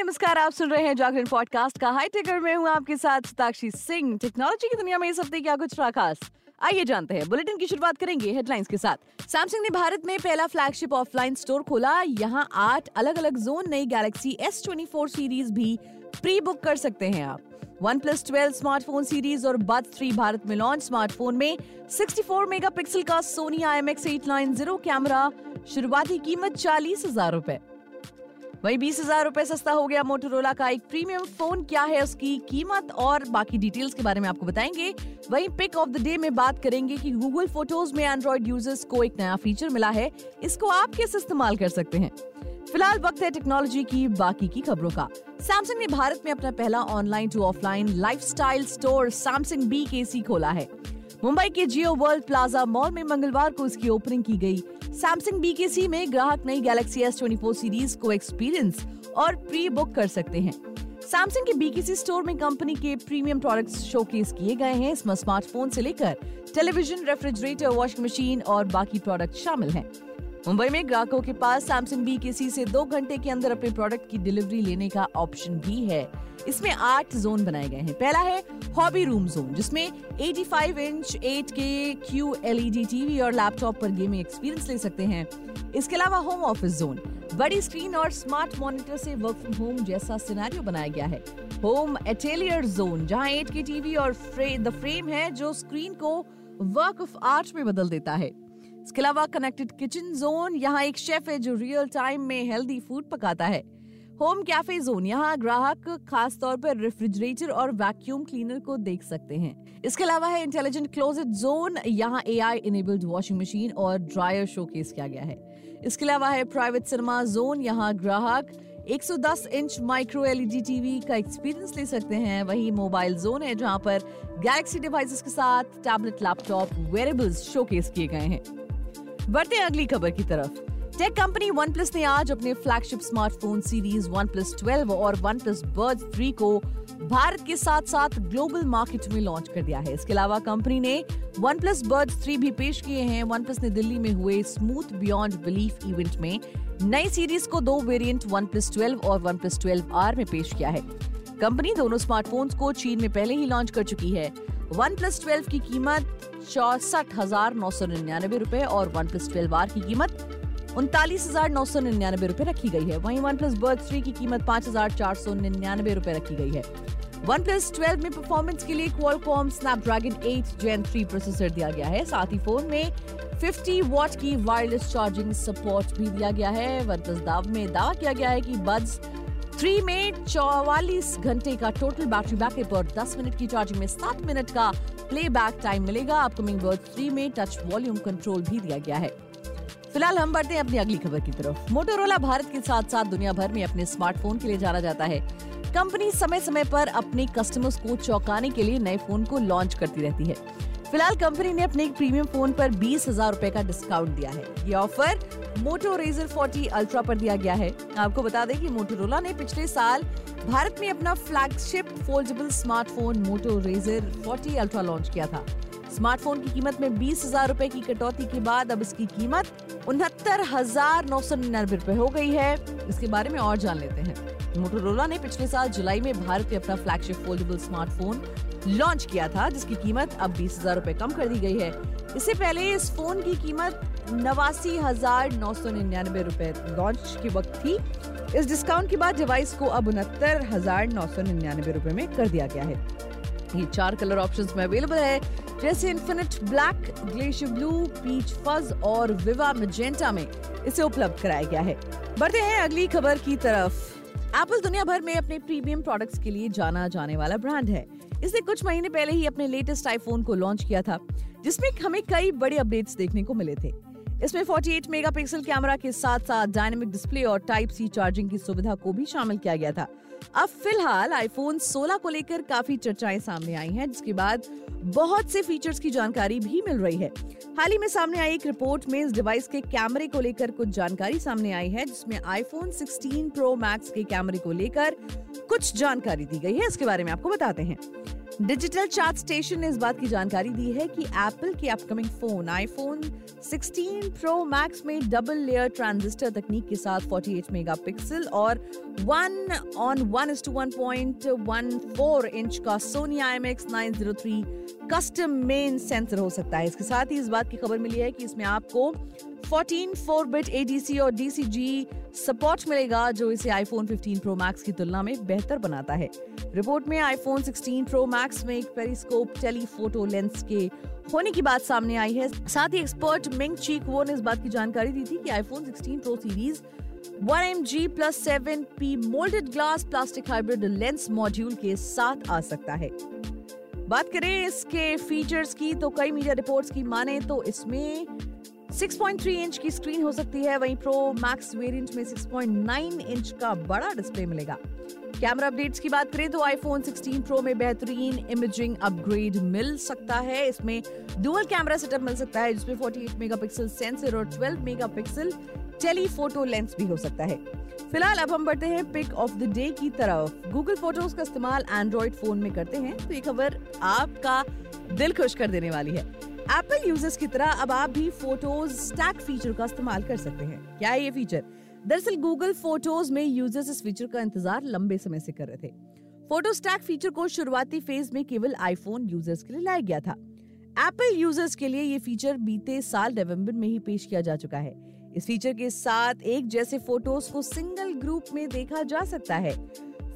नमस्कार, आप सुन रहे हैं जागरण पॉडकास्ट का हाई टेकर। में हूँ आपके साथ सताक्षी सिंह। टेक्नोलॉजी की दुनिया में इस हफ़्ते क्या कुछ रहा खास? आइए जानते हैं। बुलेटिन की शुरुआत करेंगे हेडलाइंस के साथ। सैमसंग ने भारत में पहला फ्लैगशिप ऑफलाइन स्टोर खोला। यहाँ आठ अलग अलग जोन नई galaxy S twenty four series भी प्री बुक कर सकते हैं आप। One plus twelve smartphone series और बद थ्री भारत में लॉन्च स्मार्टफ़ोन में 64 मेगापिक्सल का Sony I M X eight nine zero camera शुरुआती कीमत चालीस हज़ार रूपए। वही बीस हज़ार रूपए सस्ता हो गया मोटोरोला का। एक प्रीमियम फ़ोन क्या है उसकी कीमत? और बाकी डिटेल्स के बारे में आपको बताएँगे। वही पिक ऑफ़ द डे में बात करेंगे कि गूगल फ़ोटोज़ में एंड्रॉइड यूज़र्स को एक नया फीचर मिला है। इसको आप कैसे इस्तेमाल कर सकते हैं? फ़िलहाल वक्त है टेक्नोलॉजी की, बाकी की खबरों का। सैमसंग ने भारत में अपना पहला online to offline lifestyle store Samsung B के खोला है। मुंबई के जियो वर्ल्ड प्लाजा मॉल में मंगलवार को इसकी ओपनिंग की गई। सैमसंग बीकेसी में ग्राहक नई galaxy S twenty four series को एक्सपीरियंस और प्री बुक कर सकते हैं। सैमसंग के बीकेसी स्टोर में कंपनी के प्रीमियम प्रोडक्ट्स शोकेस किए गए हैं। इसमें स्मार्टफ़ोन से लेकर टेलीविज़न रेफ्रिजरेटर वॉशिंग मशीन और बाकी प्रोडक्ट शामिल हैं। मुंबई में ग्राहकों के पास सैमसंग बी के सी से दो घंटे के अंदर अपने प्रोडक्ट की डिलीवरी लेने का ऑप्शन भी है। इसमें आठ जोन बनाए गए हैं। पहला है हॉबी रूम जोन जिसमें 85 inch 8K Q LED TV और लैपटॉप पर गेमिंग एक्सपीरियंस ले सकते हैं। इसके अलावा होम ऑफ़िस जोन बड़ी स्क्रीन और स्मार्ट मॉनिटर से वर्क फ्रॉम होम जैसा सिनेरियो बनाया गया है। होम एटेलियर जोन जहाँ 8K टीवी और फ्रे, द फ्रेम है जो स्क्रीन को वर्क ऑफ़ आर्ट में बदल देता है। इसके अलावा कनेक्टेड किचन जोन यहाँ एक शेफ है जो रियल टाइम में हेल्दी फ़ूड पकाता है। होम कैफ़े जोन यहाँ ग्राहक खास तौर पर रेफ्रिजरेटर और वैक्यूम क्लीनर को देख सकते हैं। इसके अलावा है इंटेलिजेंट क्लोजेट जोन यहाँ एआई इनेबल्ड वॉशिंग मशीन और ड्रायर शोकेस किया गया है। इसके अलावा है प्राइवेट सिनेमा जोन यहाँ ग्राहक 110 इंच माइक्रो एलईडी टीवी का एक्सपीरियंस ले सकते हैं। वही मोबाइल जोन है जहाँ पर गैलेक्सी डिवाइसेस के साथ टैबलेट लैपटॉप वेरेबल्स शोकेस किए गए हैं। बढ़ते हैं अगली खबर की तरफ़। टेक कंपनी वन प्लस ने आज अपने flagship smartphone series one plus twelve और वन प्लस बर्ड थ्री को भारत के साथ साथ ग्लोबल मार्केट में लॉन्च कर दिया है। इसके अलावा कंपनी ने वन प्लस बर्ड थ्री भी पेश किए हैं। वन प्लस ने दिल्ली में हुए स्मूथ बियॉन्ड बिलीफ इवेंट में नई सीरीज़ को दो वेरिएंट वन प्लस ट्वेल्व और वन प्लस ट्वेल्व आर में पेश किया है। कंपनी दोनों स्मार्टफोन्स को चीन में पहले ही लॉन्च कर चुकी है। वन प्लस ट्वेल्व की कीमत चौसठ हज़ार नौ सौ निन्यानवे रूपए और वन प्लस ट्वेल्व आर की कीमत उनतालीस हज़ार नौ सौ निन्यानवे रूपए रखी गई है। वहीं वन प्लस बर्थ थ्री की कीमत पाँच हज़ार चार सौ निन्यानवे रूपए रखी गई है। वन प्लस ट्वेल्व में परफॉर्मेंस के लिए क्वालकॉम स्नैपड्रैगन 8 जेन 3 प्रोसेसर दिया गया है। साथ ही फ़ोन में 50 वॉट की वायरलेस चार्जिंग सपोर्ट भी दिया गया है। वन प्लस दाव में दावा किया गया है कि बड्स थ्री में चौवालीस घंटे का टोटल बैटरी बैकअप और 10 मिनट की चार्जिंग में 7 मिनट का प्लेबैक टाइम मिलेगा। अपकमिंग बर्ड थ्री में टच वॉल्यूम कंट्रोल भी दिया गया है। फ़िलहाल हम बढ़ते हैं अपनी अगली खबर की तरफ़। मोटोरोला भारत के साथ साथ दुनिया भर में अपने स्मार्टफ़ोन के लिए जाना जाता है। कंपनी समय समय पर अपने कस्टमर्स को चौंकाने के लिए नए फ़ोन को लॉन्च करती रहती है। फ़िलहाल कंपनी ने अपने एक प्रीमियम फ़ोन पर बीस हज़ार रूपए का डिस्काउंट दिया है। ये ऑफ़र मोटो रेजर 40 अल्ट्रा पर दिया गया है। आपको बता दें कि मोटोरोला ने पिछले साल भारत में अपना flagship foldable smartphone Moto Razr 40 ultra launch किया था। स्मार्टफ़ोन की कीमत में बीस हज़ार रूपए की कटौती के बाद अब इसकी कीमत उनहत्तर हज़ार नौ सौ निन्यानवे रूपए हो गई है। इसके बारे में और जान लेते हैं। मोटोरोला ने पिछले साल जुलाई में भारत में अपना फ्लैगशिप फोल्डेबल स्मार्टफ़ोन लॉन्च किया था, जिसकी कीमत अब बीस हज़ार रूपए कम कर दी गई है। इससे पहले इस फ़ोन की कीमत नवासी हज़ार नौ सौ निन्यानवे रूपए लॉन्च के वक्त थी। इस डिस्काउंट के बाद डिवाइस को अब उनहत्तर हज़ार नौ सौ निन्यानवे रूपए में कर दिया गया है। ये चार कलर ऑप्शन में अवेलेबल है, जैसे infinite black glacier blue peach fuzz और विवा मजेंटा में इसे उपलब्ध कराया गया है। बढ़ते हैं अगली खबर की तरफ़। एप्पल दुनिया भर में अपने प्रीमियम प्रोडक्ट्स के लिए जाना जाने वाला ब्रांड है। इसने कुछ महीने पहले ही अपने लेटेस्ट आईफोन को लॉन्च किया था, जिसमें हमें कई बड़े अपडेट्स देखने को मिले थे। इसमें 48 मेगापिक्सल कैमरा के साथ साथ डायनेमिक डिस्प्ले और टाइप सी चार्जिंग की सुविधा को भी शामिल किया गया था। अब फ़िलहाल आईफोन 16 को लेकर काफ़ी चर्चाएँ सामने आई हैं, जिसके बाद बहुत से फीचर्स की जानकारी भी मिल रही है। हाल ही में सामने आई एक रिपोर्ट में इस डिवाइस के कैमरे को लेकर कुछ जानकारी सामने आई है, जिसमें आईफोन 16 प्रो मैक्स के कैमरे को लेकर कुछ जानकारी दी गई है। इसके बारे में आपको बताते हैं। डिजिटल चार्ट स्टेशन ने इस बात की जानकारी दी है कि एप्पल के upcoming phone iPhone 16 pro max में डबल लेयर ट्रांजिस्टर तकनीक के साथ 48 मेगापिक्सल और 1 ऑन 1 is to 1.14 इंच का Sony IMX 903 custom main sensor हो सकता है। इसके साथ ही इस बात की खबर मिली है कि इसमें आपको 14 4 बिट ADC और DCG सपोर्ट मिलेगा, जो इसे आईफोन 15 प्रो मैक्स की तुलना में बेहतर बनाता है। रिपोर्ट में आईफोन 16 प्रो मैक्स में एक पेरिस्कोप टेलीफोटो लेंस के होने की बात सामने आई है। साथ ही एक्सपर्ट मिंग चीक वो ने इस बात की जानकारी दी थी कि iPhone 16 pro series one M G plus seven P molded glass plastic hybrid lens module के साथ आ सकता है। बात करें इसके फीचर्स की तो कई मीडिया रिपोर्ट्स की माने तो इसमें 6.3 इंच की स्क्रीन हो सकती है। वहीं प्रो मैक्स वेरिएंट में 6.9 इंच का बड़ा डिस्प्ले मिलेगा। कैमरा अपडेट्स की बात करें तो आईफोन 16 प्रो में बेहतरीन इमेजिंग अपग्रेड मिल सकता है। इसमें डुअल कैमरा सेटअप मिल सकता है, जिसमें 48 मेगापिक्सल सेंसर और 12 मेगापिक्सल टेलीफोटो लेंस भी हो सकता है। फ़िलहाल अब हम बढ़ते हैं पिक ऑफ़ द डे की तरफ़। गूगल फ़ोटोज़ का इस्तेमाल एंड्रॉइड फ़ोन में करते हैं तो ये खबर आपका दिल खुश कर देने वाली है। एप्पल यूज़र्स की तरह अब आप भी फ़ोटोज़ स्टैक फीचर का इस्तेमाल कर सकते हैं। क्या है ये फीचर दरअसल गूगल फ़ोटोज़ में यूज़र्स इस फीचर का इंतज़ार लंबे समय से कर रहे थे। फ़ोटो स्टैक फीचर को शुरुआती फ़ेज़ में केवल आईफोन यूज़र्स के लिए लाया गया था। एप्पल यूज़र्स के लिए ये फीचर बीते साल नवंबर में ही पेश किया जा चुका है। इस फीचर के साथ एक जैसे फ़ोटोज़ को सिंगल ग्रुप में देखा जा सकता है।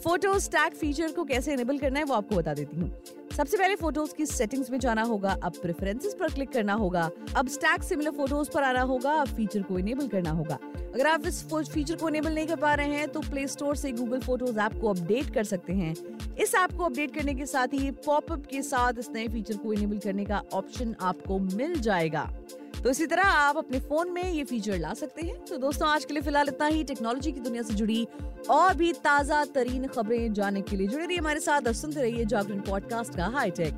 फ़ोटो स्टैक फीचर को कैसे इनेबल करना है वो आपको बता देती हूँ। सबसे पहले फ़ोटोज़ की सेटिंग्स में जाना होगा, अब प्रेफरेंसेस पर क्लिक करना होगा, अब स्टैक सिमिलर फ़ोटोज़ पर आना होगा, अब फीचर को इनेबल करना होगा। अगर आप इस फीचर को इनेबल नहीं कर पा रहे हैं तो प्ले स्टोर से गूगल फ़ोटोज़ ऐप को अपडेट कर सकते हैं। इस ऐप को अपडेट करने के साथ ही पॉपअप के साथ इस नए फीचर को इनेबल करने का ऑप्शन आपको मिल जाएगा। तो इसी तरह आप अपने फ़ोन में ये फीचर ला सकते हैं। तो दोस्तों, आज के लिए फ़िलहाल इतना ही। टेक्नोलॉजी की दुनिया से जुड़ी और भी ताज़ा तरीन खबरें जाने के लिए जुड़े रहिए हमारे साथ और सुनते रहिए जागरण पॉडकास्ट का हाईटेक